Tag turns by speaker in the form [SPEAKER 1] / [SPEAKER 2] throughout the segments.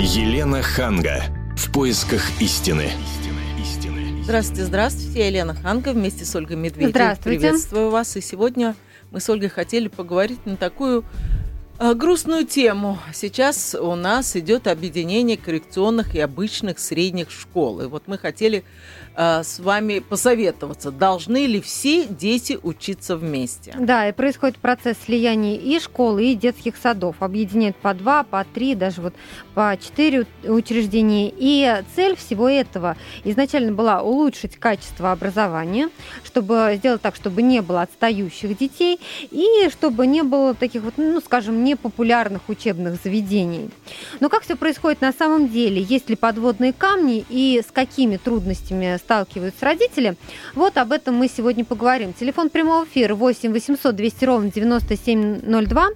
[SPEAKER 1] Елена Ханга. В поисках истины.
[SPEAKER 2] Здравствуйте, здравствуйте. Я Елена Ханга вместе с Ольгой Медведевой.
[SPEAKER 3] Здравствуйте.
[SPEAKER 2] Приветствую вас. И сегодня мы с Ольгой хотели поговорить на такую а, грустную тему. Сейчас у нас идет объединение коррекционных и обычных средних школ. И вот мы хотели а, с вами посоветоваться, должны ли все дети учиться вместе.
[SPEAKER 3] Да, и происходит процесс слияния и школы, и детских садов. Объединяют по два, по три, даже вот по четыре учреждения. И цель всего этого изначально была улучшить качество образования, чтобы сделать так, чтобы не было отстающих детей, и чтобы не было таких вот, ну, скажем, непопулярных учебных заведений. Но как все происходит на самом деле? Есть ли подводные камни и с какими трудностями сталкиваются родители? Вот об этом мы сегодня поговорим. Телефон прямого эфира 8 800 200 ровно 9702.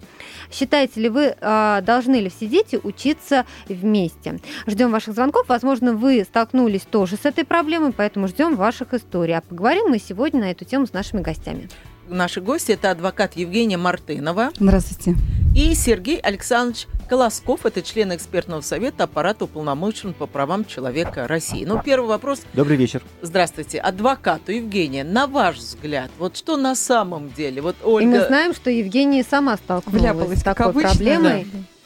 [SPEAKER 3] Считаете ли вы, а, должны ли все дети учиться вместе? Ждем ваших звонков. Возможно, вы столкнулись тоже с этой проблемой, поэтому ждем ваших историй. А поговорим мы сегодня на эту тему с нашими гостями.
[SPEAKER 2] Наши гости – это адвокат Евгения Мартынова
[SPEAKER 4] Здравствуйте.
[SPEAKER 2] и Сергей Александрович Колосков. Это член экспертного совета аппарата уполномочен по правам человека России. Ну, первый вопрос.
[SPEAKER 5] Добрый вечер.
[SPEAKER 2] Здравствуйте. Адвокату Евгения, на ваш взгляд, вот что на самом деле? Вот Ольга...
[SPEAKER 3] И мы знаем, что Евгения сама столкнулась
[SPEAKER 4] Вляпалась,
[SPEAKER 3] с такой
[SPEAKER 4] обычно,
[SPEAKER 3] проблемой.
[SPEAKER 4] А,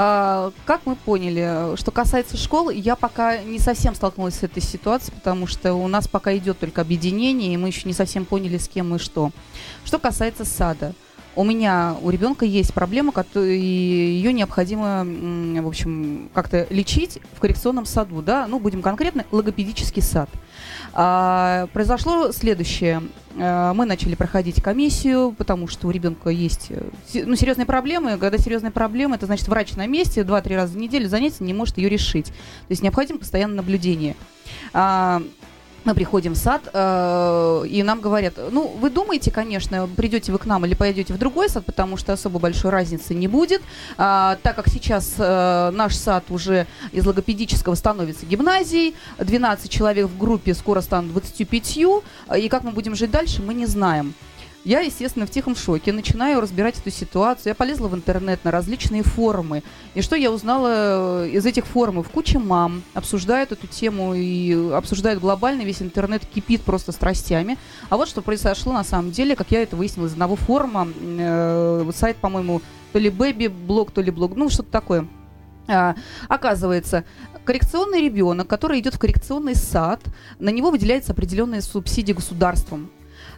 [SPEAKER 4] Как мы поняли, что касается школ, я пока не совсем столкнулась с этой ситуацией, потому что у нас пока идет только объединение, и мы еще не совсем поняли, с кем и что. Что касается сада, у меня, у ребенка есть проблема, и ее необходимо, в общем, как-то лечить в коррекционном саду, да, ну, будем конкретно, логопедический сад. А, произошло следующее. А, Мы начали проходить комиссию, потому что у ребенка есть э, ну, серьезные проблемы. Когда серьезные проблемы, это значит врач на месте 2-3 раза в неделю занятия не может ее решить. То есть необходимо постоянное наблюдение. А, мы приходим в сад, э, и нам говорят, ну, вы думаете, конечно, придете вы к нам или пойдете в другой сад, потому что особо большой разницы не будет, А, так как сейчас э, наш сад уже из логопедического становится гимназией, 12 человек в группе скоро станут 25, и как мы будем жить дальше, мы не знаем. Я, естественно, в тихом шоке, начинаю разбирать эту ситуацию. Я полезла в интернет на различные форумы. И что я узнала э, из этих форумов? Куча мам обсуждают эту тему и обсуждают глобально. Весь интернет кипит просто страстями. А вот что произошло на самом деле, как я это выяснила из одного форума. Э, сайт, по-моему, то ли Бэби блог, то ли блог, ну что-то такое. А, оказывается, коррекционный ребенок, который идет в коррекционный сад, на него выделяется определенная субсидия государством.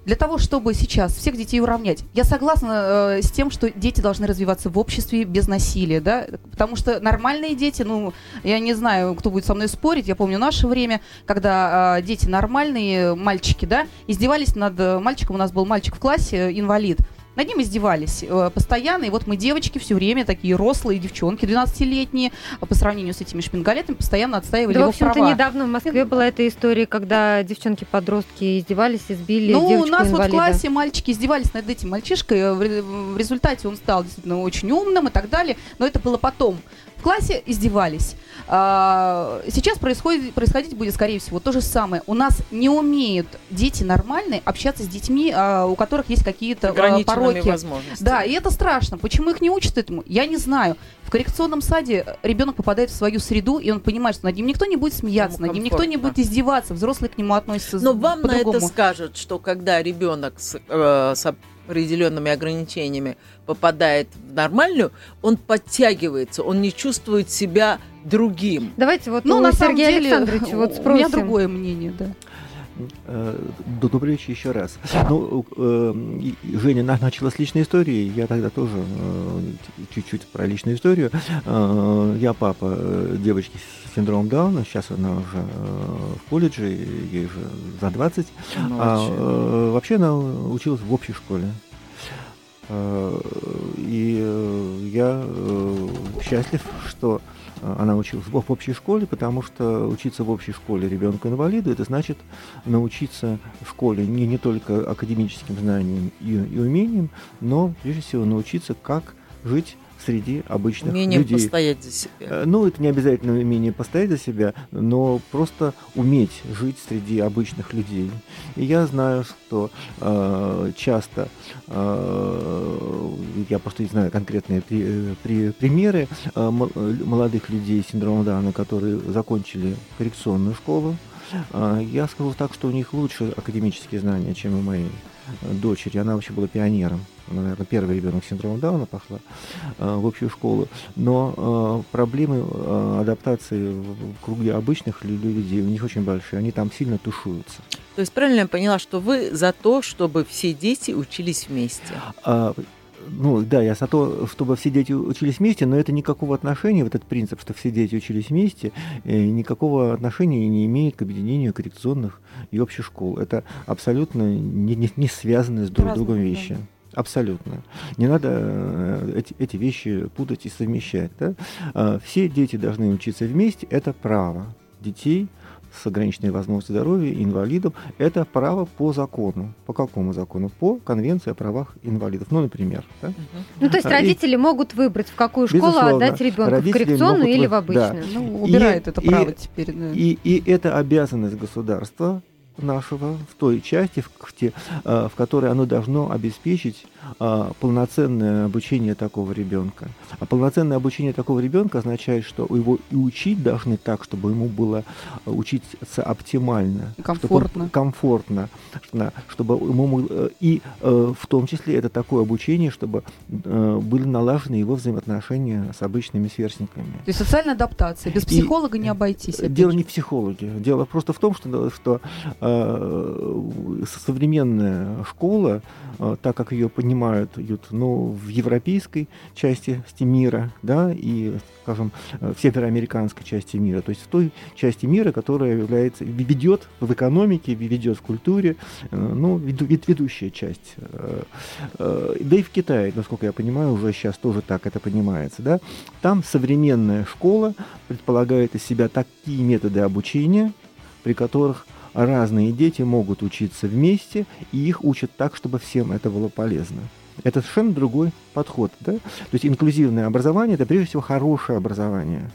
[SPEAKER 4] Для того, чтобы сейчас всех детей уравнять, я согласна э, с тем, что дети должны развиваться в обществе без насилия, да, потому что нормальные дети, ну, я не знаю, кто будет со мной спорить, я помню наше время, когда э, дети нормальные, мальчики, да, издевались над э, мальчиком, у нас был мальчик в классе, инвалид, над ним издевались э, постоянно, и вот мы девочки все время, такие рослые девчонки, 12-летние, э, по сравнению с этими шпингалетами, постоянно отстаивали
[SPEAKER 3] Да, в
[SPEAKER 4] его
[SPEAKER 3] общем-то,
[SPEAKER 4] права.
[SPEAKER 3] недавно в Москве была эта история, когда девчонки-подростки издевались, избили
[SPEAKER 4] Ну, у нас вот в классе мальчики издевались над этим мальчишкой. э, В в результате он стал действительно очень умным и так далее. Но это было потом. В классе издевались. А, Сейчас происходит, происходить будет, скорее всего, то же самое. У нас не умеют дети нормальные общаться с детьми, а, у которых есть какие-то а, пороки.
[SPEAKER 2] возможностями.
[SPEAKER 4] Да, и это страшно. Почему их не учат этому? Я не знаю. В коррекционном саде ребенок попадает в свою среду, и он понимает, что над ним никто не будет смеяться,
[SPEAKER 2] Ему
[SPEAKER 4] над ним никто не будет издеваться, взрослые к нему относятся
[SPEAKER 2] Но вам на это скажут, что когда ребенок с, э, с определенными ограничениями попадает в нормальную, он подтягивается, он не чувствует себя другим.
[SPEAKER 3] Давайте вот
[SPEAKER 4] Ну,
[SPEAKER 3] у
[SPEAKER 4] на самом
[SPEAKER 3] Сергея
[SPEAKER 4] деле,
[SPEAKER 3] Александровича вот
[SPEAKER 4] у
[SPEAKER 3] спросим.
[SPEAKER 4] меня другое мнение, да.
[SPEAKER 5] Э, Добрый вечер еще раз. Ну, э, Женя на- начала с личной истории, я тогда тоже э, чуть-чуть про личную историю. Я папа девочки с синдромом Дауна, сейчас она уже в колледже, ей уже за 20. А,
[SPEAKER 2] Молодчина.
[SPEAKER 5] э, вообще она училась в общей школе. И я счастлив, что она училась в общей школе, потому что учиться в общей школе ребенку-инвалиду, это значит научиться в школе не, не только академическим знаниям и, и умениям, но прежде всего научиться, как жить среди обычных
[SPEAKER 2] Умение
[SPEAKER 5] людей.
[SPEAKER 2] постоять за себя.
[SPEAKER 5] Э, Ну, это не обязательно умение постоять за себя, но просто уметь жить среди обычных людей. И я знаю, что э, часто, э, я просто не знаю конкретные при- при- примеры э, э, молодых людей с синдромом Дауна, которые закончили коррекционную школу. Э, я скажу так, что у них лучше академические знания, чем у моей э, дочери. Она вообще была пионером. Она, наверное, первый ребенок с синдромом Дауна пошла э, в общую школу. Но э, проблемы адаптации в круге обычных лю- людей у них очень большие. Они там сильно тушуются.
[SPEAKER 2] То есть правильно я поняла, что вы за то, чтобы все дети учились вместе?
[SPEAKER 5] Ну, да, я за то, чтобы все дети учились вместе, но это никакого отношения, вот этот принцип, что все дети учились вместе, э, никакого отношения не имеет к объединению коррекционных и общих школ. Это абсолютно не, не, не связанные с друг
[SPEAKER 4] Разные,
[SPEAKER 5] другом
[SPEAKER 4] да.
[SPEAKER 5] вещи. Абсолютно. Не надо э, эти, эти вещи путать и совмещать. Да? А, Все дети должны учиться вместе, это право детей с ограниченной возможностью здоровья, инвалидов, это право по закону. По какому закону? По Конвенции о правах инвалидов. Ну, например. Да?
[SPEAKER 3] Ну, то есть
[SPEAKER 5] А, и-
[SPEAKER 3] родители могут выбрать, в какую школу
[SPEAKER 5] Безусловно.
[SPEAKER 3] отдать ребенка, в
[SPEAKER 5] Родители
[SPEAKER 3] коррекционную или в обычную.
[SPEAKER 5] да.
[SPEAKER 4] Ну, убирает
[SPEAKER 5] И-
[SPEAKER 4] это
[SPEAKER 5] и-
[SPEAKER 4] право теперь. да.
[SPEAKER 5] И, и это обязанность государства нашего в той части, в, в те- э, в которой оно должно обеспечить э, полноценное обучение такого ребенка. А полноценное обучение такого ребенка означает, что его и учить должны так, чтобы ему было э, учиться оптимально,
[SPEAKER 4] И
[SPEAKER 5] чтобы
[SPEAKER 4] комфортно.
[SPEAKER 5] комфортно, что- чтобы ему э, и э, в том числе это такое обучение, чтобы э, были налажены его взаимоотношения с обычными сверстниками.
[SPEAKER 4] То есть социальная адаптация. Без
[SPEAKER 5] И-
[SPEAKER 4] психолога не обойтись. опять
[SPEAKER 5] Дело не в психологе. Дело просто в том, что, что э, современная школа, э, так как ее понимают ют, ну, в европейской части мира, да, и, скажем, э, в североамериканской части мира, то есть в той части мира, которая является, ведет в экономике, ведет в культуре, э, ну, веду- вед- ведущая часть. Э, Да и в Китае, насколько я понимаю, уже сейчас тоже так это понимается, да. Там современная школа предполагает из себя такие методы обучения, при которых разные дети могут учиться вместе, и их учат так, чтобы всем это было полезно. Это совершенно другой подход. Да? То есть инклюзивное образование – это прежде всего хорошее образование.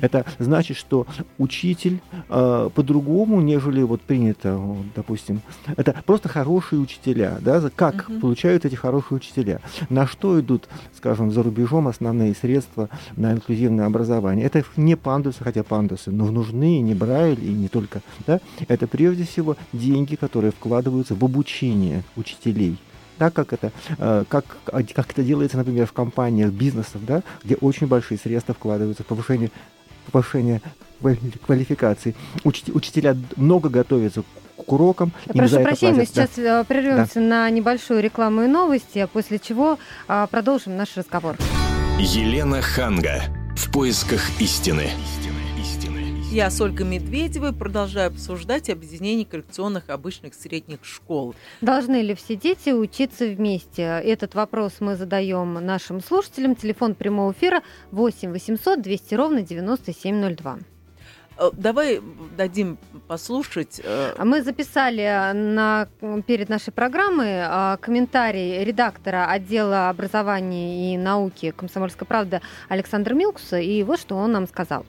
[SPEAKER 5] Это значит, что учитель э, по-другому, нежели вот принято, вот, допустим, это просто хорошие учителя, да, как
[SPEAKER 2] Мгм.
[SPEAKER 5] получают эти хорошие учителя, на что идут, скажем, за рубежом основные средства на инклюзивное образование. Это не пандусы, хотя пандусы, но нужны и не Брайль, и не только, да, это прежде всего деньги, которые вкладываются в обучение учителей так как это, э, как, как это делается, например, в компаниях, бизнесов, да, где очень большие средства вкладываются в повышение, повышение квали- квалификации. Учти- учителя много готовятся к урокам.
[SPEAKER 3] Прошу прощения, мы
[SPEAKER 5] платят, да.
[SPEAKER 3] сейчас э, прервемся на небольшую рекламу и новости, после чего а, продолжим наш разговор.
[SPEAKER 1] Елена Ханга. В поисках истины.
[SPEAKER 2] Я с Ольгой Медведевой продолжаю обсуждать объединение коррекционных обычных средних школ.
[SPEAKER 3] Должны ли все дети учиться вместе? Этот вопрос мы задаем нашим слушателям. Телефон прямого эфира 8 800 200 ровно 9702.
[SPEAKER 2] Э, Давай дадим послушать. э,
[SPEAKER 3] Мы записали на, перед нашей программой а, комментарий редактора отдела образования и науки «Комсомольской правды» Александра Милкуса, и вот что он нам сказал.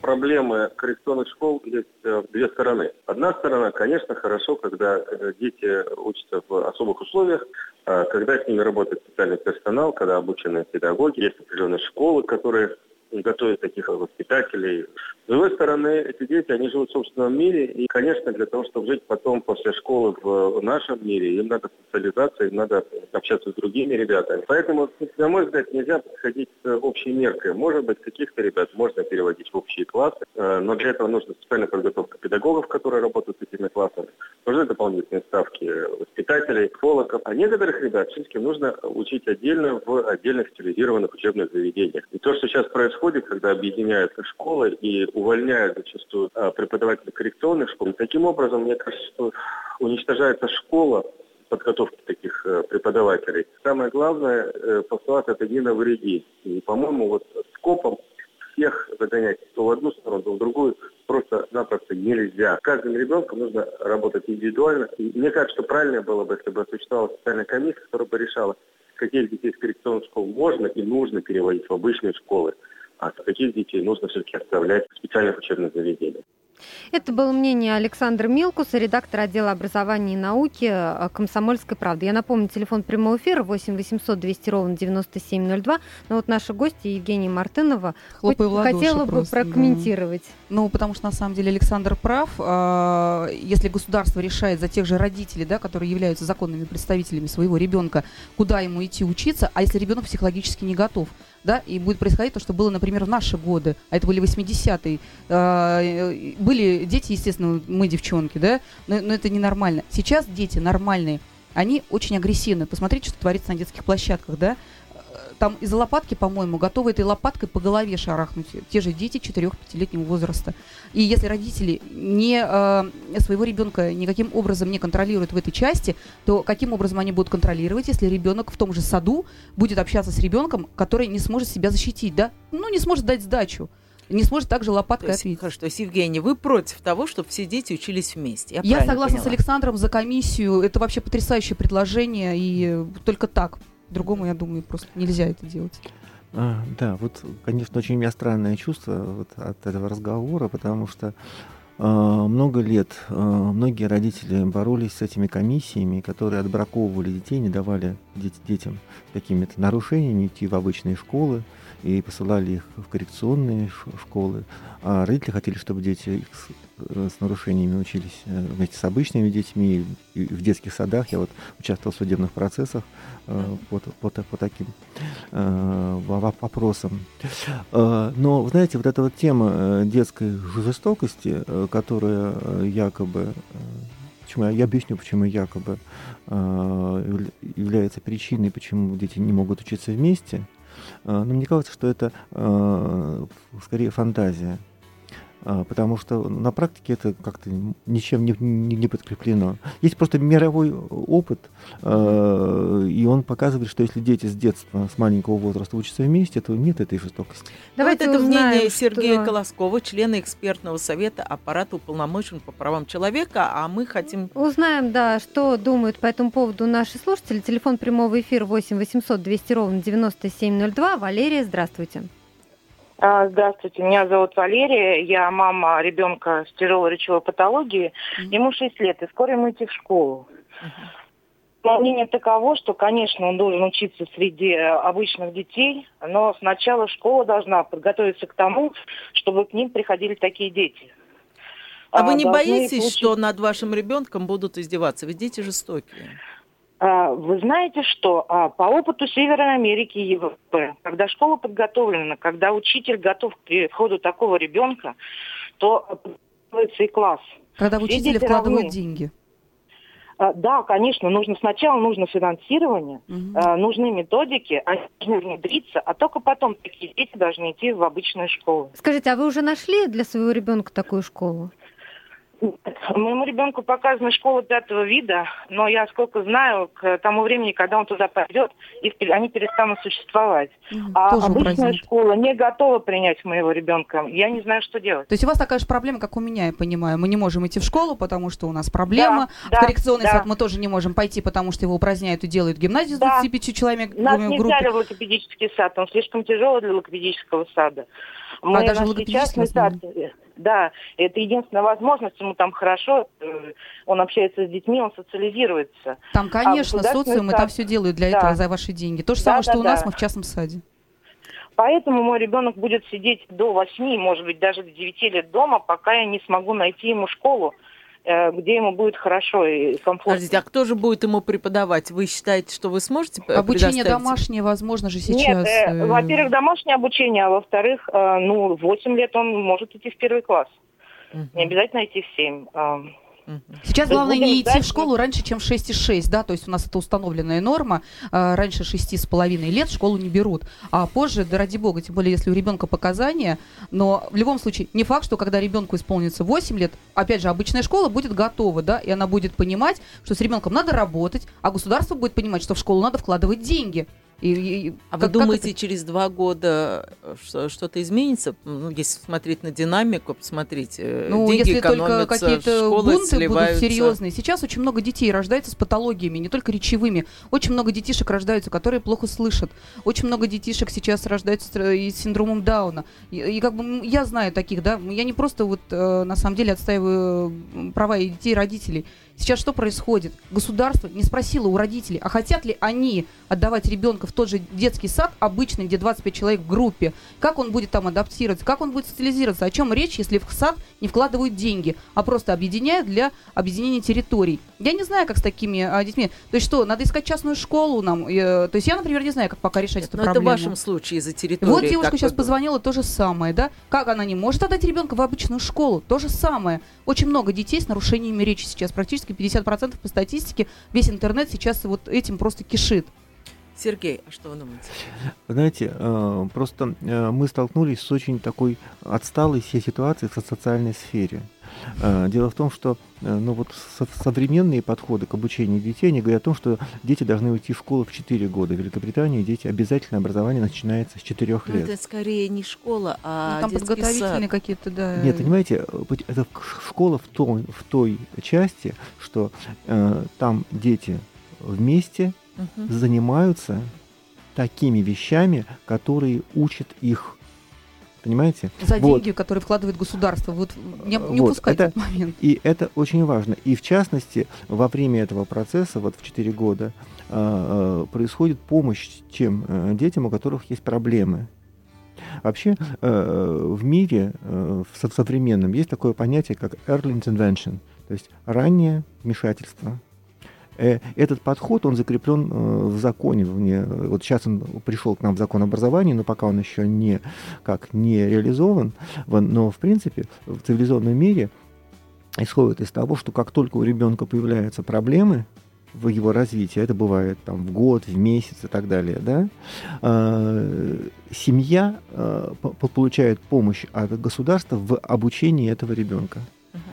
[SPEAKER 6] Проблемы коррекционных школ есть э, две стороны. Одна сторона, конечно, хорошо, когда э, дети учатся в особых условиях, э, когда с ними работает специальный персонал, когда обученные педагоги, есть определенные школы, которые готовят таких воспитателей. С другой стороны, эти дети, они живут в собственном мире, и, конечно, для того, чтобы жить потом после школы в нашем мире, им надо социализация, им надо общаться с другими ребятами. Поэтому, на мой взгляд, нельзя подходить с общей меркой. Может быть, каких-то ребят можно переводить в общие классы, э, но для этого нужна специальная подготовка педагогов, которые работают с этими классами. Нужны дополнительные ставки воспитателей, психологов. А некоторых ребят все-таки нужно учить отдельно в отдельных специализированных учебных заведениях. И то, что сейчас происходит, когда объединяют школы и увольняют зачастую а, преподавателей коррекционных школ, таким образом, мне кажется, что уничтожается школа, подготовки таких э, преподавателей. Самое главное, э, постулат это не навреди. И, по-моему, вот скопом всех загонять то в одну сторону, то в другую просто-напросто нельзя. С каждым ребенком нужно работать индивидуально. И мне кажется, что правильнее было бы, если бы существовала специальная комиссия, которая бы решала, каких детей из коррекционных школ можно и нужно переводить в обычные школы, а каких детей нужно все-таки оставлять в специальных учебных заведениях.
[SPEAKER 3] Это было мнение Александра Милкуса, редактора отдела образования и науки э, «Комсомольской правды». Я напомню, телефон прямого эфира 8 800 200 ровно 9702. Но вот наша гостья Евгения Мартынова
[SPEAKER 4] Хлопаю
[SPEAKER 3] хотела бы
[SPEAKER 4] просто, да.
[SPEAKER 3] прокомментировать.
[SPEAKER 4] Ну, потому что на самом деле Александр прав. А, Если государство решает за тех же родителей, да, которые являются законными представителями своего ребенка, куда ему идти учиться, а если ребенок психологически не готов, да, и будет происходить то, что было, например, в наши годы, а это были 80-е, а, э, были дети, естественно, мы девчонки, да, но, но это ненормально. Сейчас дети нормальные, они очень агрессивны. Посмотрите, что творится на детских площадках, да, Э, там из-за лопатки, по-моему, готовы этой лопаткой по голове шарахнуть те же дети 4-5-летнего возраста. И если родители не, э, своего ребенка никаким образом не контролируют в этой части, то каким образом они будут контролировать, если ребенок в том же саду будет общаться с ребенком, который не сможет себя защитить, да? Ну, не сможет дать сдачу. Не сможет также
[SPEAKER 2] То
[SPEAKER 4] лопаткой
[SPEAKER 2] есть,
[SPEAKER 4] ответить.
[SPEAKER 2] хорошо, то есть, Евгений, вы против того, чтобы все дети учились вместе? Я,
[SPEAKER 4] Я согласна с
[SPEAKER 2] поняла?
[SPEAKER 4] Александром за комиссию. Это вообще потрясающее предложение, и только так. Другому, я думаю, просто нельзя это делать.
[SPEAKER 5] А, да, вот, конечно, очень у меня странное чувство вот от этого разговора, потому что а, много лет а, многие родители боролись с этими комиссиями, которые отбраковывали детей, не давали детям какими-то нарушениями идти в обычные школы и посылали их в коррекционные школы. А родители хотели, чтобы дети с, э, с нарушениями учились э, вместе с обычными детьми и в детских садах. Я вот участвовал в судебных процессах по, по, по таким э, во- во- вопросам. Но, вы знаете, вот эта вот тема детской жестокости, которая якобы, почему я, объясню, почему якобы э, явля- является причиной, почему дети не могут учиться вместе, э, но мне кажется, что это э, скорее фантазия. А, Потому что на практике это как-то ничем не, не- не подкреплено. Есть просто мировой опыт, э, и он показывает, что если дети с детства, с маленького возраста учатся вместе, то нет этой жестокости.
[SPEAKER 3] Давайте
[SPEAKER 2] вот это
[SPEAKER 3] узнаем,
[SPEAKER 2] мнение
[SPEAKER 3] что-
[SPEAKER 2] Сергея Колоскова, члена экспертного совета аппарата уполномочен по правам человека, а мы хотим...
[SPEAKER 3] Узнаем, да, что думают по этому поводу наши слушатели. Телефон прямого эфира 8 800 200 ровно 9702. Валерия, здравствуйте.
[SPEAKER 7] А, Здравствуйте, меня зовут Валерия, я мама ребенка с тяжелой речевой патологией, ему 6 лет, и скоро ему идти в школу. Мое мнение таково, что, конечно, он должен учиться среди э, обычных детей, но сначала школа должна подготовиться к тому, чтобы к ним приходили такие дети.
[SPEAKER 2] А вы не боитесь,
[SPEAKER 7] получить-
[SPEAKER 2] что над вашим ребенком будут издеваться? Ведь дети жестокие.
[SPEAKER 7] А, Вы знаете что? А, По опыту Северной Америки и Европы, когда школа подготовлена, когда учитель готов к приходу такого ребенка, то подготавливается и класс.
[SPEAKER 4] Когда в
[SPEAKER 7] Все
[SPEAKER 4] учителя вкладывают
[SPEAKER 7] равны.
[SPEAKER 4] деньги.
[SPEAKER 7] А, Да, конечно, нужно сначала нужно финансирование, а, нужны методики, они должны внедриться, а только потом такие дети должны идти в обычные школы.
[SPEAKER 3] Скажите, а вы уже нашли для своего ребенка такую школу?
[SPEAKER 7] Моему ребенку показана школа пятого вида, но я сколько знаю, к тому времени, когда он туда пойдет, их они перестанут существовать.
[SPEAKER 4] Мгм.
[SPEAKER 7] А
[SPEAKER 4] Тоже
[SPEAKER 7] обычная
[SPEAKER 4] упразднят.
[SPEAKER 7] школа не готова принять моего ребенка. Я не знаю, что делать.
[SPEAKER 4] То есть у вас такая же проблема, как у меня, я понимаю. Мы не можем идти в школу, потому что у нас проблема.
[SPEAKER 7] Да,
[SPEAKER 4] в коррекционный
[SPEAKER 7] да.
[SPEAKER 4] сад мы тоже не можем пойти, потому что его упраздняют и делают гимназию с
[SPEAKER 7] Да.
[SPEAKER 4] 25 человек
[SPEAKER 7] Нас не
[SPEAKER 4] группы.
[SPEAKER 7] взяли в логопедический сад, он слишком тяжелый для логопедического сада. Мы
[SPEAKER 4] А, даже логопедический
[SPEAKER 7] частный сад. Да, это единственная возможность, ему там хорошо, э, он общается с детьми, он социализируется.
[SPEAKER 4] Там, конечно,
[SPEAKER 7] А
[SPEAKER 4] социум,
[SPEAKER 7] сад-
[SPEAKER 4] все делают для
[SPEAKER 7] Да.
[SPEAKER 4] этого за ваши деньги. То же
[SPEAKER 7] Да,
[SPEAKER 4] самое, что
[SPEAKER 7] да,
[SPEAKER 4] у нас, мы в частном саде.
[SPEAKER 7] Поэтому мой ребенок будет сидеть до 8, может быть, даже до 9 лет дома, пока я не смогу найти ему школу, где ему будет хорошо и комфортно.
[SPEAKER 2] Подождите, а кто же будет ему преподавать? Вы считаете, что вы сможете
[SPEAKER 4] Обучение домашнее, возможно же
[SPEAKER 7] Нет,
[SPEAKER 4] сейчас.
[SPEAKER 7] э,
[SPEAKER 4] э,
[SPEAKER 7] во-первых, домашнее обучение, а во-вторых, э, ну, в 8 лет он может идти в первый класс.
[SPEAKER 2] Мгм,
[SPEAKER 7] Не обязательно идти в 7.
[SPEAKER 4] Сейчас главное не идти в школу раньше, чем в 6,6, да, то есть у нас это установленная норма, а, раньше 6,5 лет в школу не берут, а позже, да ради бога, тем более если у ребенка показания, но в любом случае не факт, что когда ребенку исполнится 8 лет, опять же, обычная школа будет готова, да, и она будет понимать, что с ребенком надо работать, а государство будет понимать, что в школу надо вкладывать деньги. И, и-
[SPEAKER 2] А
[SPEAKER 4] как-
[SPEAKER 2] вы думаете,
[SPEAKER 4] это-
[SPEAKER 2] через два года э, что- что-то изменится? Ну, если смотреть на динамику, посмотрите, э,
[SPEAKER 4] Ну,
[SPEAKER 2] деньги
[SPEAKER 4] если только какие-то бунты будут
[SPEAKER 2] сливаются.
[SPEAKER 4] серьезные. Сейчас очень много детей рождается с патологиями, не только речевыми. Очень много детишек рождаются, которые плохо слышат. Очень много детишек сейчас рождаются с, э, и с синдромом Дауна. И, и как бы я знаю таких, да. Я не просто вот на самом деле отстаиваю права и детей, и родителей. Сейчас что происходит? Государство не спросило у родителей, а хотят ли они отдавать ребенка в тот же детский сад обычный, где 25 человек в группе, как он будет там адаптироваться, как он будет социализироваться, о чем речь, если в сад не вкладывают деньги, а просто объединяют для объединения территорий. Я не знаю, как с такими а, детьми. То есть что, надо искать частную школу нам? Э, то есть я, например, не знаю, как пока решать эту
[SPEAKER 2] Но это в
[SPEAKER 4] проблему.
[SPEAKER 2] вашем случае из-за территории.
[SPEAKER 4] Вот девушка сейчас позвонила, то же самое, да? Как она не может отдать ребенка в обычную школу? То же самое. Очень много детей с нарушениями речи сейчас, практически 50% по статистике. Весь интернет сейчас вот этим просто кишит.
[SPEAKER 2] Сергей, а что вы думаете?
[SPEAKER 5] Знаете, э, просто э, мы столкнулись с очень такой отсталой всей ситуацией в со- социальной сфере. Э, Дело в том, что ну вот со- современные подходы к обучению детей, они говорят о том, что дети должны уйти в школу в 4 года. В Великобритании дети обязательное образование начинается с 4
[SPEAKER 2] Ну,
[SPEAKER 5] лет.
[SPEAKER 2] это скорее не школа, а
[SPEAKER 4] Ну, там подготовительные
[SPEAKER 2] сад.
[SPEAKER 4] какие-то, да.
[SPEAKER 5] Нет, понимаете, это школа в той, в той части, что э, там дети вместе
[SPEAKER 2] Мгм.
[SPEAKER 5] занимаются такими вещами, которые учат их. Понимаете?
[SPEAKER 4] За
[SPEAKER 5] Вот.
[SPEAKER 4] деньги, которые вкладывает государство. Вот не, не
[SPEAKER 5] Вот,
[SPEAKER 4] упускайте
[SPEAKER 5] это-
[SPEAKER 4] этот момент.
[SPEAKER 5] И это очень важно. И в частности, во время этого процесса, вот в 4 года, э, происходит помощь тем э, детям, у которых есть проблемы. Вообще э, в мире, э, в со- современном, есть такое понятие, как early intervention, то есть раннее вмешательство. Э, Этот подход, он закреплен э, в законе. Вне- Вот сейчас он пришел к нам в закон образования, но пока он еще не, как, не реализован. Но, в принципе, в цивилизованном мире исходит из того, что как только у ребенка появляются проблемы в его развитии, это бывает там в год, в месяц и так далее, да, э, семья э, по- по- получает помощь от государства в обучении этого ребенка.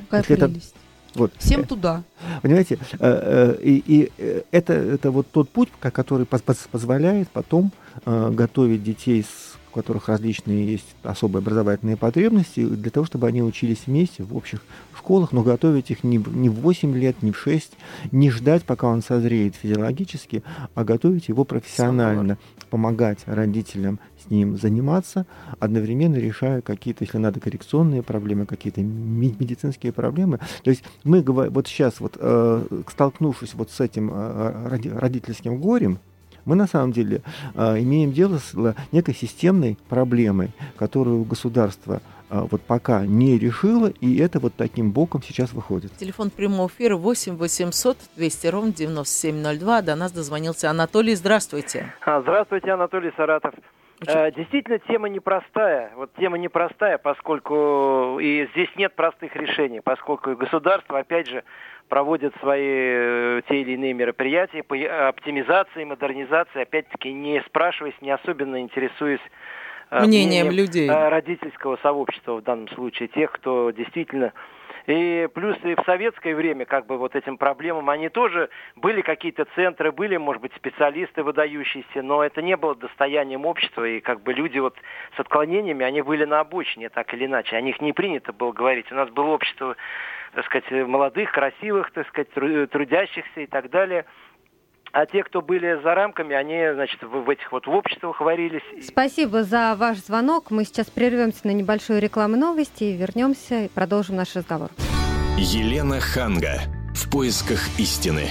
[SPEAKER 4] Какая
[SPEAKER 5] это-
[SPEAKER 4] прелесть.
[SPEAKER 5] Вот.
[SPEAKER 4] Всем туда.
[SPEAKER 5] Понимаете, э, э, и, и, э, это, это вот тот путь, ко- который позволяет потом готовить детей, с- у которых различные есть особые образовательные потребности, для того, чтобы они учились вместе в общих школах, но готовить их не, не в 8 лет, не в 6, не ждать, пока он созреет физиологически, а готовить его профессионально, помогать родителям с ним заниматься, одновременно решая какие-то, если надо, коррекционные проблемы, какие-то медицинские проблемы. То есть мы говорим, вот сейчас, вот, э, столкнувшись вот с этим э, роди- родительским горем, мы на самом деле э, имеем дело с э, некой системной проблемой, которую государство э, вот пока не решило, и это вот таким боком сейчас выходит.
[SPEAKER 2] Телефон прямого эфира 8 800 200 ровно 9702. До нас дозвонился Анатолий. Здравствуйте.
[SPEAKER 8] А, Здравствуйте, Анатолий Саратов. Э, Действительно, тема непростая. Вот тема непростая, поскольку и здесь нет простых решений, поскольку и государство, опять же, проводит свои э, те или иные мероприятия по оптимизации, модернизации, опять-таки не спрашиваясь, не особенно интересуясь э,
[SPEAKER 2] Мнением
[SPEAKER 8] мнением,
[SPEAKER 2] людей.
[SPEAKER 8] э, родительского сообщества в данном случае, тех, кто действительно и плюс и в советское время, как бы вот этим проблемам, они тоже были какие-то центры, были, может быть, специалисты выдающиеся, но это не было достоянием общества, и как бы люди вот с отклонениями, они были на обочине, так или иначе. О них не принято было говорить. У нас было общество, так сказать, молодых, красивых, так сказать, тру- трудящихся и так далее. А те, кто были за рамками, они, значит, в, в этих вот в обществах варились. И-
[SPEAKER 3] Спасибо за ваш звонок. Мы сейчас прервемся на небольшую рекламу новости, вернемся и продолжим наш разговор.
[SPEAKER 1] Елена Ханга. В поисках истины.